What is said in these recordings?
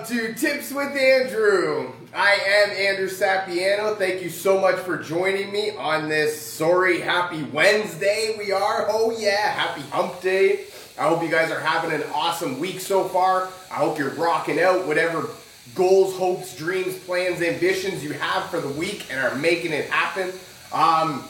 Welcome to Tips with Andrew. I am Andrew Sapiano. Thank you so much for joining me on this sorry happy Wednesday. We are. Oh yeah, happy hump day. I hope you guys are having an awesome week so far. I hope you're rocking out whatever goals, hopes, dreams, plans, ambitions you have for the week and are making it happen. Um,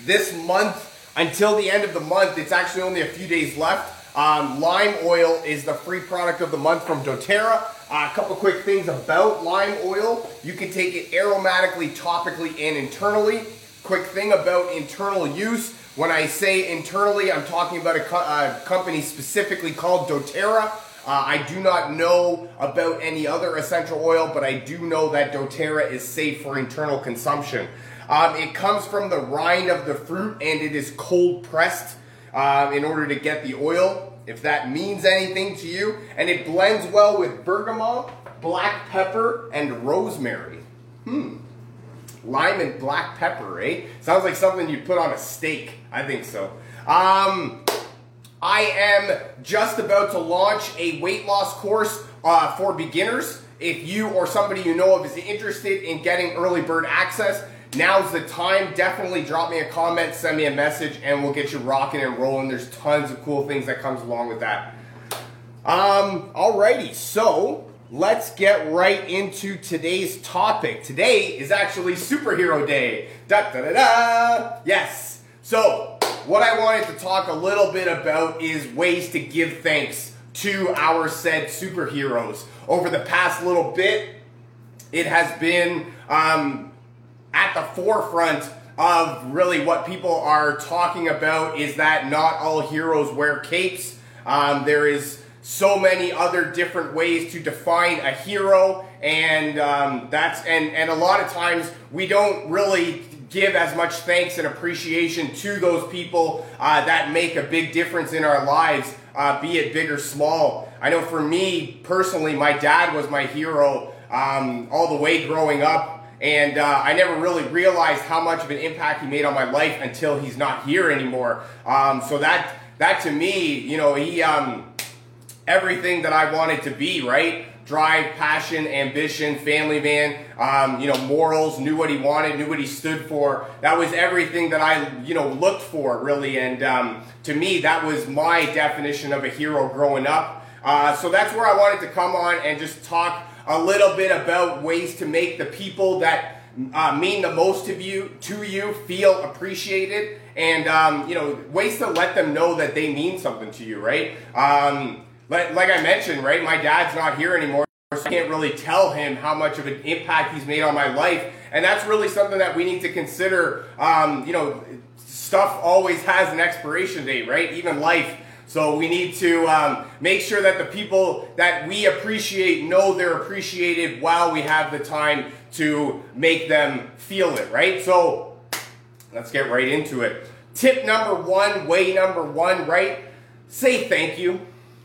this month, until the end of the month, it's actually only a few days left. Um, lime oil is the free product of the month from doTERRA. Uh, a couple quick things about lime oil. You can take it aromatically, topically, and internally. Quick thing about internal use. When I say internally, I'm talking about a, co a company specifically called doTERRA. Uh, I do not know about any other essential oil, but I do know that doTERRA is safe for internal consumption. Um, it comes from the rind of the fruit and it is cold pressed um, in order to get the oil, if that means anything to you. And it blends well with bergamot, black pepper, and rosemary. Hmm. Lime and black pepper, eh? Sounds like something you'd put on a steak. I think so. Um, I am just about to launch a weight loss course uh, for beginners. If you or somebody you know of is interested in getting early bird access, Now's the time. Definitely drop me a comment, send me a message, and we'll get you rocking and rolling. There's tons of cool things that comes along with that. Um, alrighty, so let's get right into today's topic. Today is actually Superhero Day. Da da da da. Yes. So, what I wanted to talk a little bit about is ways to give thanks to our said superheroes. Over the past little bit, it has been um, at the forefront of really what people are talking about is that not all heroes wear capes. Um, there is so many other different ways to define a hero, and um, that's and and a lot of times we don't really give as much thanks and appreciation to those people uh, that make a big difference in our lives, uh, be it big or small. I know for me personally, my dad was my hero um, all the way growing up. And uh, I never really realized how much of an impact he made on my life until he's not here anymore. Um, so that that to me, you know, he um, everything that I wanted to be, right? Drive, passion, ambition, family man, um, you know, morals, knew what he wanted, knew what he stood for. That was everything that I, you know, looked for, really. And um, to me, that was my definition of a hero growing up. Uh, so that's where I wanted to come on and just talk a little bit about ways to make the people that uh, mean the most to you to you feel appreciated and um, you know ways to let them know that they mean something to you right? Um, like, like i mentioned right my dad's not here anymore so i can't really tell him how much of an impact he's made on my life. And that's really something that we need to consider um, you know stuff always has an expiration date right? Even life so we need to um, make sure that the people that we appreciate know they're appreciated while we have the time to make them feel it, right? So let's get right into it. Tip number one, way number one, right? Say thank you.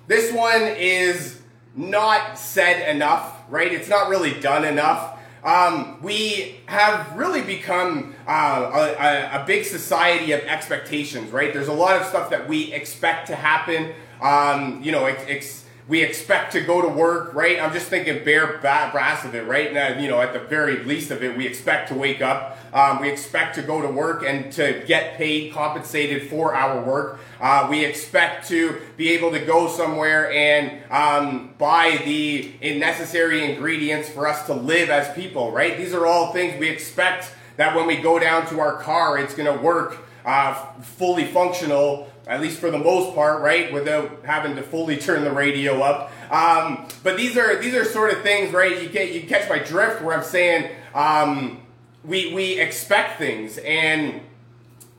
This one is not said enough, right? It's not really done enough. Um, we have really become uh, a, a, big society of expectations, right? There's a lot of stuff that we expect to happen. Um, you know, ex- we expect to go to work, right? I'm just thinking bare brass of it, right? Now, you know, at the very least of it, we expect to wake up. Um, we expect to go to work and to get paid, compensated for our work. Uh, we expect to be able to go somewhere and um, buy the necessary ingredients for us to live as people, right? These are all things we expect that when we go down to our car, it's going to work uh, fully functional at least for the most part, right? Without having to fully turn the radio up. Um, but these are these are sort of things, right? You get you catch my drift where I'm saying um, we we expect things, and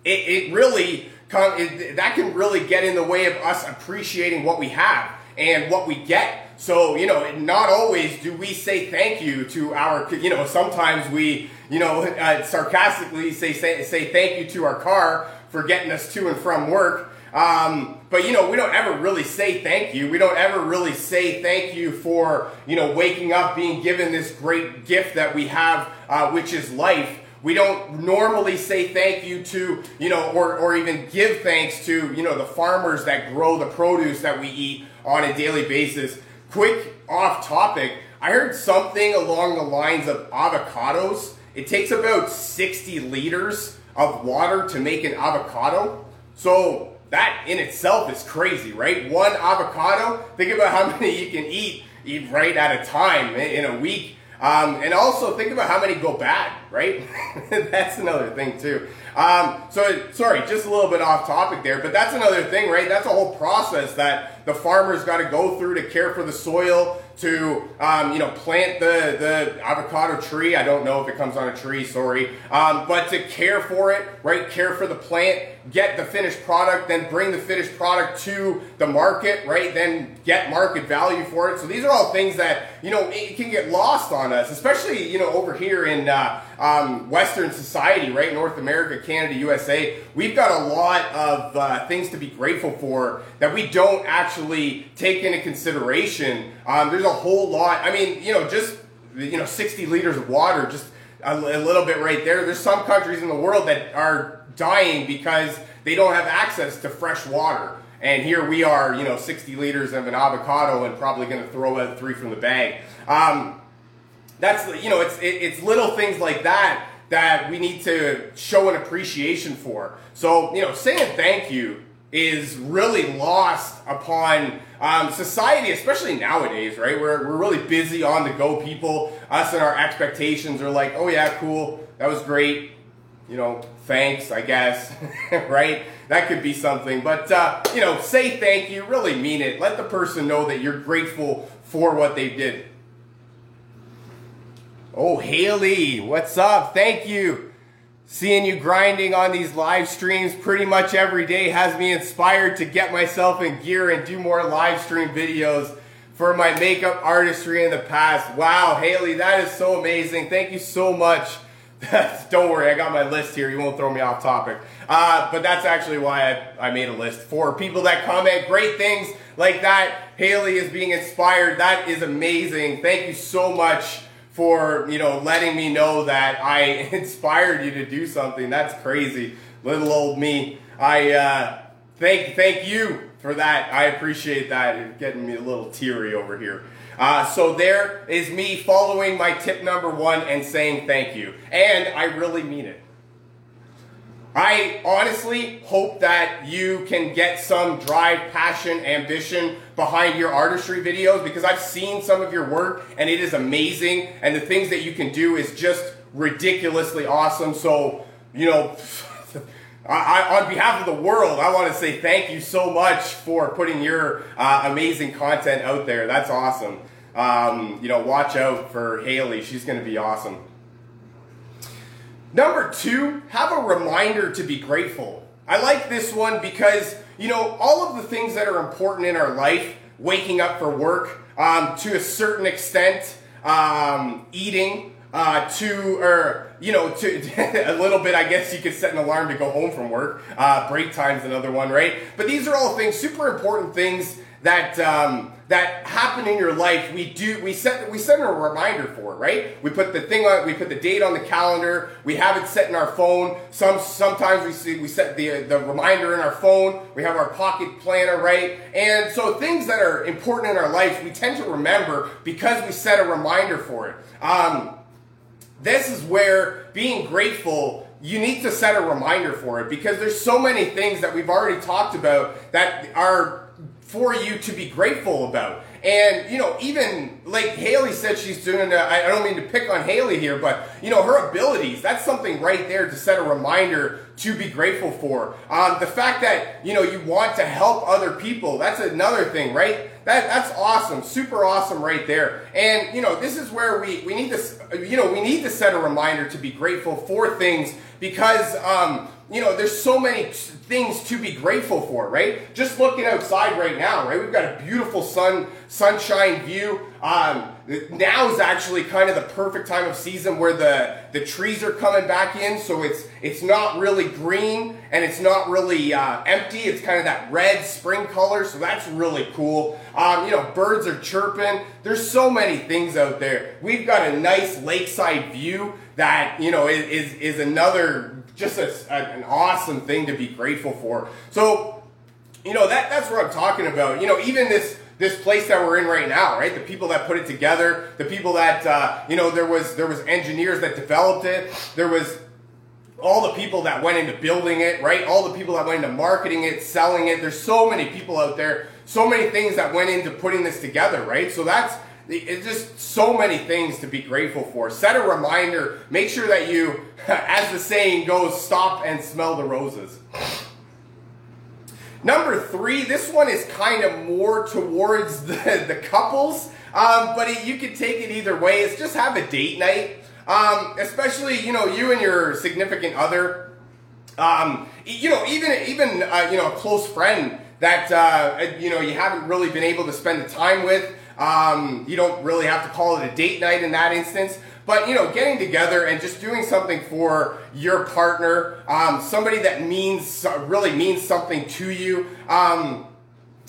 it, it really come, it, that can really get in the way of us appreciating what we have and what we get. So, you know, not always do we say thank you to our, you know, sometimes we, you know, uh, sarcastically say, say, say thank you to our car for getting us to and from work. Um, but you know, we don't ever really say thank you. We don't ever really say thank you for you know waking up, being given this great gift that we have, uh, which is life. We don't normally say thank you to you know, or or even give thanks to you know the farmers that grow the produce that we eat on a daily basis. quick off topic. I heard something along the lines of avocados. It takes about 60 liters of water to make an avocado. So that in itself is crazy, right? One avocado, think about how many you can eat, eat right at a time in a week. Um, and also think about how many go bad, right? that's another thing too. Um, so sorry, just a little bit off topic there, but that's another thing, right? That's a whole process that the farmer's got to go through to care for the soil, to um, you know plant the the avocado tree. I don't know if it comes on a tree, sorry, um, but to care for it, right? Care for the plant, get the finished product, then bring the finished product to the market, right? Then get market value for it. So these are all things that you know it can get lost on us, especially you know over here in uh, um, Western society, right? North America, Canada, USA. We've got a lot of uh, things to be grateful for that we don't actually take into consideration. Um, there's a whole lot. I mean, you know, just you know, 60 liters of water, just a, a little bit right there. There's some countries in the world that are dying because they don't have access to fresh water. And here we are, you know, 60 liters of an avocado and probably going to throw out three from the bag. Um, that's, you know, it's, it, it's little things like that that we need to show an appreciation for. So, you know, saying thank you is really lost upon um, society, especially nowadays, right? We're, we're really busy on the go people. Us and our expectations are like, oh yeah, cool, that was great, you know, thanks, I guess, right? That could be something. But, uh, you know, say thank you, really mean it. Let the person know that you're grateful for what they did. Oh, Haley, what's up? Thank you. Seeing you grinding on these live streams pretty much every day has me inspired to get myself in gear and do more live stream videos for my makeup artistry in the past. Wow, Haley, that is so amazing. Thank you so much. Don't worry, I got my list here. You won't throw me off topic. Uh, but that's actually why I, I made a list for people that comment great things like that. Haley is being inspired. That is amazing. Thank you so much for you know letting me know that I inspired you to do something. That's crazy, little old me. I uh, thank thank you for that. I appreciate that. It's getting me a little teary over here. Uh, so there is me following my tip number one and saying thank you, and I really mean it. I honestly hope that you can get some drive, passion, ambition behind your artistry videos because I've seen some of your work and it is amazing and the things that you can do is just ridiculously awesome. So, you know, I, on behalf of the world, I want to say thank you so much for putting your uh, amazing content out there. That's awesome. Um, you know, watch out for Haley. She's going to be awesome. Number two, have a reminder to be grateful. I like this one because, you know, all of the things that are important in our life, waking up for work, um, to a certain extent, um, eating, uh, to, or, you know, to a little bit, I guess you could set an alarm to go home from work. Uh, break time's another one, right? But these are all things, super important things that, um, that happen in your life, we do we set we set a reminder for, it, right? We put the thing on, we put the date on the calendar. We have it set in our phone. Some sometimes we see we set the the reminder in our phone. We have our pocket planner, right? And so things that are important in our life, we tend to remember because we set a reminder for it. Um, this is where being grateful you need to set a reminder for it because there's so many things that we've already talked about that are for you to be grateful about. And, you know, even like Haley said, she's doing, I don't mean to pick on Haley here, but, you know, her abilities, that's something right there to set a reminder to be grateful for. Um, the fact that, you know, you want to help other people, that's another thing, right? That, that's awesome, super awesome right there. And, you know, this is where we, we need to, you know, we need to set a reminder to be grateful for things because, um, you know, there's so many things to be grateful for, right? Just looking outside right now, right? We've got a beautiful sun, sunshine view. Um, now is actually kind of the perfect time of season where the, the trees are coming back in, so it's it's not really green and it's not really uh, empty. It's kind of that red spring color, so that's really cool. Um, you know, birds are chirping. There's so many things out there. We've got a nice lakeside view that you know is is, another just a, an awesome thing to be grateful for. So, you know, that, that's what I'm talking about. You know, even this this place that we're in right now, right? The people that put it together, the people that uh, you know, there was there was engineers that developed it, there was all the people that went into building it, right? All the people that went into marketing it, selling it. There's so many people out there, so many things that went into putting this together, right? So that's it's just so many things to be grateful for. Set a reminder. Make sure that you, as the saying goes, stop and smell the roses. Number three, this one is kind of more towards the, the couples, um, but it, you could take it either way. It's just have a date night, um, especially you know you and your significant other. Um, you know, even even uh, you know a close friend that uh, you know you haven't really been able to spend the time with. Um, you don't really have to call it a date night in that instance. But you know, getting together and just doing something for your partner, um, somebody that means really means something to you, um,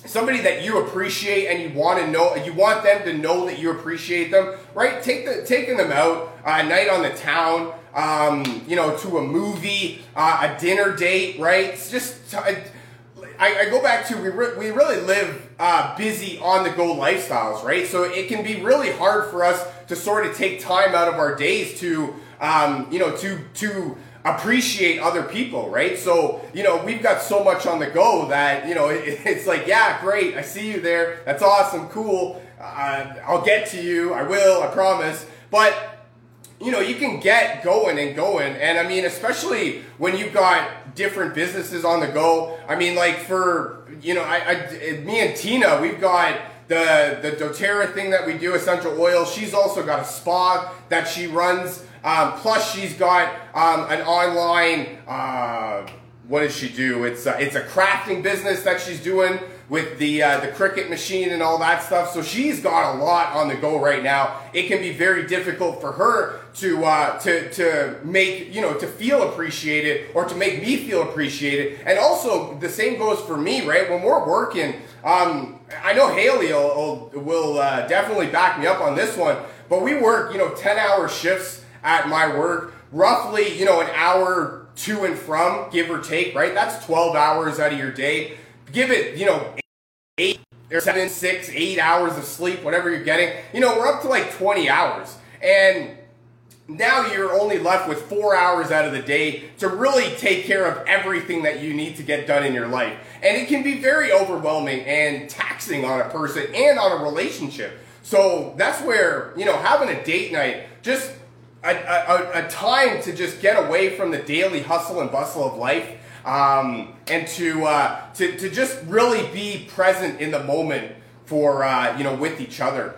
somebody that you appreciate and you want to know, you want them to know that you appreciate them, right? Take the taking them out uh, a night on the town, um, you know, to a movie, uh, a dinner date, right? It's just. I, I, go back to we, re- we really live uh, busy on the go lifestyles, right? So it can be really hard for us to sort of take time out of our days to, um, you know, to to appreciate other people, right? So you know, we've got so much on the go that you know it, it's like, yeah, great, I see you there, that's awesome, cool. Uh, I'll get to you, I will, I promise. But you know, you can get going and going, and I mean, especially when you've got different businesses on the go. I mean, like for you know, I, I me and Tina, we've got the the doTERRA thing that we do, essential oil. She's also got a spa that she runs. Um, plus, she's got um, an online. Uh, what does she do? It's a, it's a crafting business that she's doing with the uh, the Cricut machine and all that stuff. So she's got a lot on the go right now. It can be very difficult for her to uh, to to make you know to feel appreciated or to make me feel appreciated. And also the same goes for me, right? When we're working, um, I know Haley will, will, uh, definitely back me up on this one, but we work, you know, 10 hour shifts at my work, roughly, you know, an hour to and from, give or take, right? That's 12 hours out of your day. Give it, you know, eight or seven, six, eight hours of sleep, whatever you're getting. You know, we're up to like 20 hours. And now you're only left with four hours out of the day to really take care of everything that you need to get done in your life. And it can be very overwhelming and taxing on a person and on a relationship. So that's where, you know, having a date night, just a, a, a time to just get away from the daily hustle and bustle of life um, and to, uh, to, to just really be present in the moment for, uh, you know, with each other.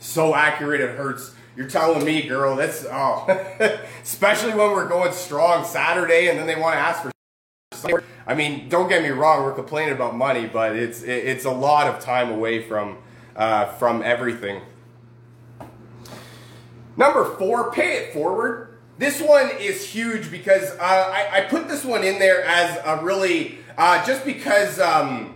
So accurate, it hurts you're telling me, girl, that's, oh, especially when we're going strong Saturday and then they want to ask for. I mean, don't get me wrong, we're complaining about money, but it's it's a lot of time away from uh, from everything. Number four, pay it forward. This one is huge because uh, I, I, put this one in there as a really uh, just because um,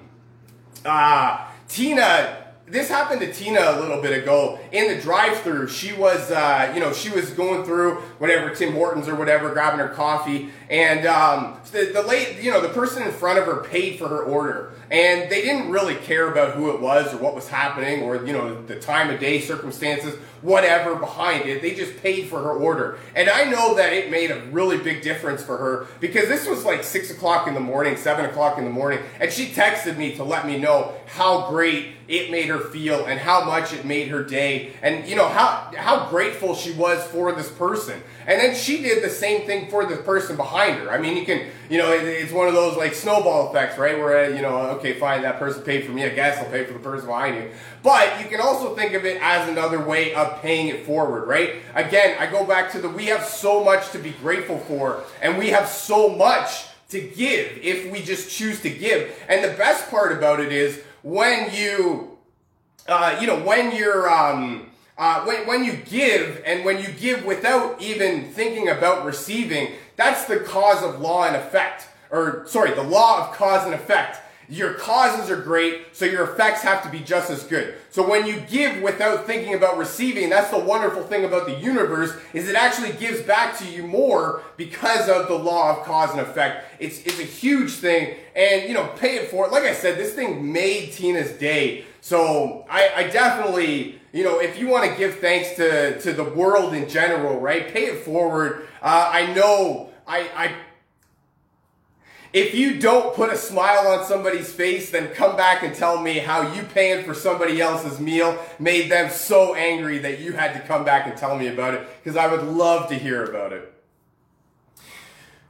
uh, Tina this happened to Tina a little bit ago in the drive-through. She was, uh, you know, she was going through whatever Tim Hortons or whatever, grabbing her coffee, and um, the, the late, you know, the person in front of her paid for her order, and they didn't really care about who it was or what was happening or you know the time of day, circumstances, whatever behind it. They just paid for her order, and I know that it made a really big difference for her because this was like six o'clock in the morning, seven o'clock in the morning, and she texted me to let me know how great it made her feel and how much it made her day and you know how how grateful she was for this person. And then she did the same thing for the person behind her. I mean you can you know it, it's one of those like snowball effects right where you know okay fine that person paid for me i guess i'll pay for the person behind you. But you can also think of it as another way of paying it forward right? Again i go back to the we have so much to be grateful for and we have so much to give if we just choose to give. And the best part about it is when you, uh, you know, when you're, um, uh, when, when you give and when you give without even thinking about receiving, that's the cause of law and effect. Or, sorry, the law of cause and effect your causes are great, so your effects have to be just as good. So when you give without thinking about receiving, that's the wonderful thing about the universe, is it actually gives back to you more because of the law of cause and effect. It's, it's a huge thing, and you know, pay it for it. Like I said, this thing made Tina's day. So I, I definitely, you know, if you want to give thanks to, to the world in general, right, pay it forward. Uh, I know I, I if you don't put a smile on somebody's face, then come back and tell me how you paying for somebody else's meal made them so angry that you had to come back and tell me about it because I would love to hear about it.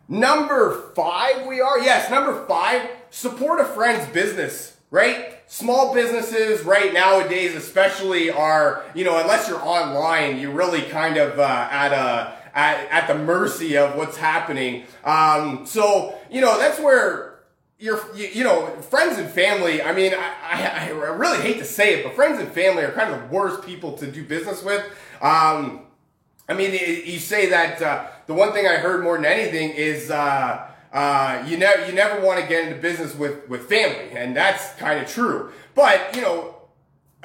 Number five, we are. Yes, number five, support a friend's business, right? Small businesses right nowadays, especially are, you know, unless you're online, you're really kind of uh, at a, at, at the mercy of what's happening. Um, so, you know, that's where your, you, know, friends and family, I mean, I, I, I, really hate to say it, but friends and family are kind of the worst people to do business with. Um, I mean, you say that uh, the one thing I heard more than anything is uh, uh, you never you never want to get into business with with family, and that's kind of true. But you know,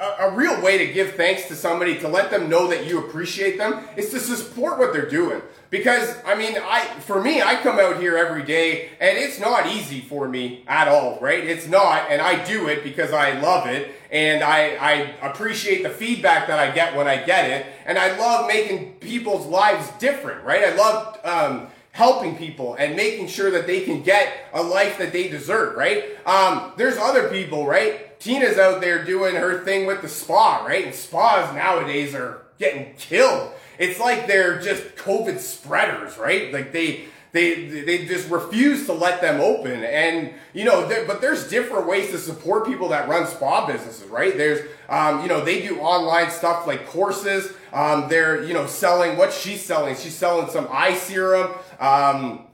a, a, real way to give thanks to somebody to let them know that you appreciate them is to support what they're doing because i mean i for me i come out here every day and it's not easy for me at all right it's not and i do it because i love it and i i appreciate the feedback that i get when i get it and i love making people's lives different right i love um, helping people and making sure that they can get a life that they deserve, right? Um, there's other people, right? Tina's out there doing her thing with the spa, right? And spas nowadays are getting killed. It's like they're just COVID spreaders, right? Like they, they, they just refuse to let them open. And, you know, but there's different ways to support people that run spa businesses, right? There's, um, you know, they do online stuff like courses. Um, they're, you know, selling what she's selling. She's selling some eye serum. Um,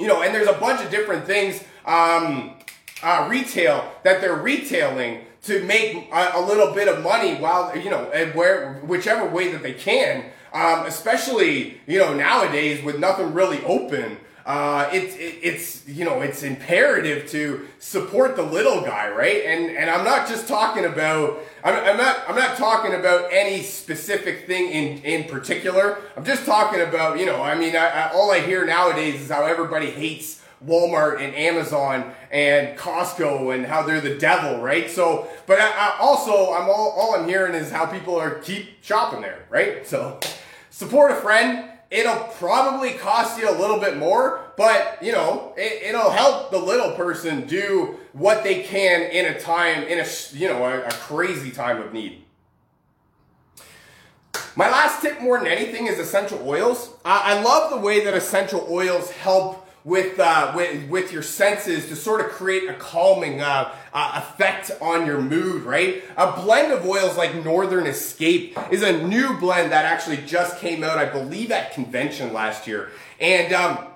you know, and there's a bunch of different things, um, uh, retail that they're retailing to make a, a, little bit of money while, you know, and where, whichever way that they can. Um, especially, you know, nowadays with nothing really open uh, it's it, it's you know it's imperative to support the little guy, right? And and I'm not just talking about I'm, I'm not I'm not talking about any specific thing in in particular. I'm just talking about you know I mean I, I, all I hear nowadays is how everybody hates. Walmart and Amazon and Costco and how they're the devil, right? So, but I, I also, I'm all, all I'm hearing is how people are keep shopping there, right? So, support a friend, It'll probably cost you a little bit more, but you know, it, will help the little person do what they can in a time, in a, you know, a, a crazy time of need. My last tip more than anything is essential oils. I love the way that essential oils help with, uh, with, with your senses to sort of create a calming uh, uh, effect on your mood, right? A blend of oils like Northern Escape is a new blend that actually just came out, I believe, at convention last year. And, um,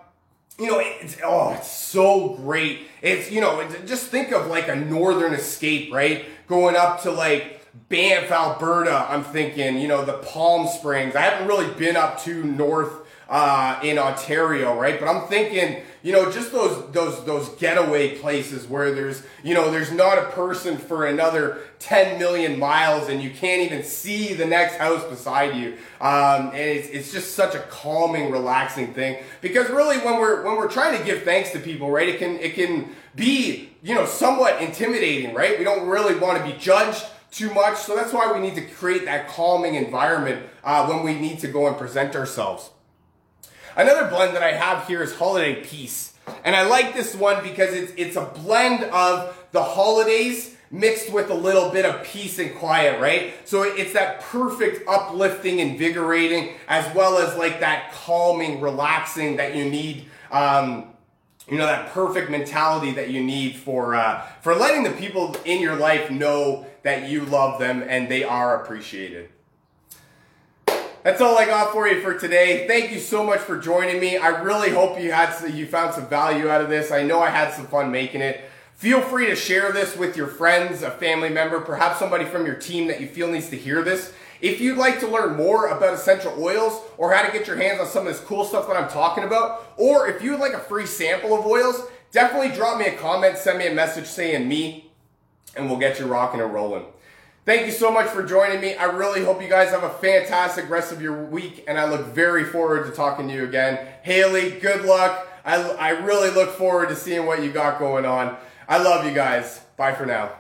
you know, it's, oh, it's so great. It's, you know, just think of like a Northern Escape, right? Going up to like Banff, Alberta, I'm thinking, you know, the Palm Springs. I haven't really been up to North uh, in Ontario, right? But I'm thinking, you know, just those those those getaway places where there's, you know, there's not a person for another 10 million miles, and you can't even see the next house beside you. Um, and it's, it's just such a calming, relaxing thing. Because really, when we're when we're trying to give thanks to people, right, it can it can be, you know, somewhat intimidating, right? We don't really want to be judged too much. So that's why we need to create that calming environment uh, when we need to go and present ourselves. Another blend that I have here is Holiday Peace. And I like this one because it's, it's a blend of the holidays mixed with a little bit of peace and quiet, right? So it's that perfect uplifting, invigorating, as well as like that calming, relaxing that you need. Um, you know that perfect mentality that you need for uh, for letting the people in your life know that you love them and they are appreciated. That's all I got for you for today. Thank you so much for joining me. I really hope you had some, you found some value out of this. I know I had some fun making it. Feel free to share this with your friends, a family member, perhaps somebody from your team that you feel needs to hear this. If you'd like to learn more about essential oils or how to get your hands on some of this cool stuff that I'm talking about, or if you would like a free sample of oils, definitely drop me a comment, send me a message saying me, and we'll get you rocking and rolling. Thank you so much for joining me. I really hope you guys have a fantastic rest of your week, and I look very forward to talking to you again. Haley, good luck. I, I really look forward to seeing what you got going on. I love you guys. Bye for now.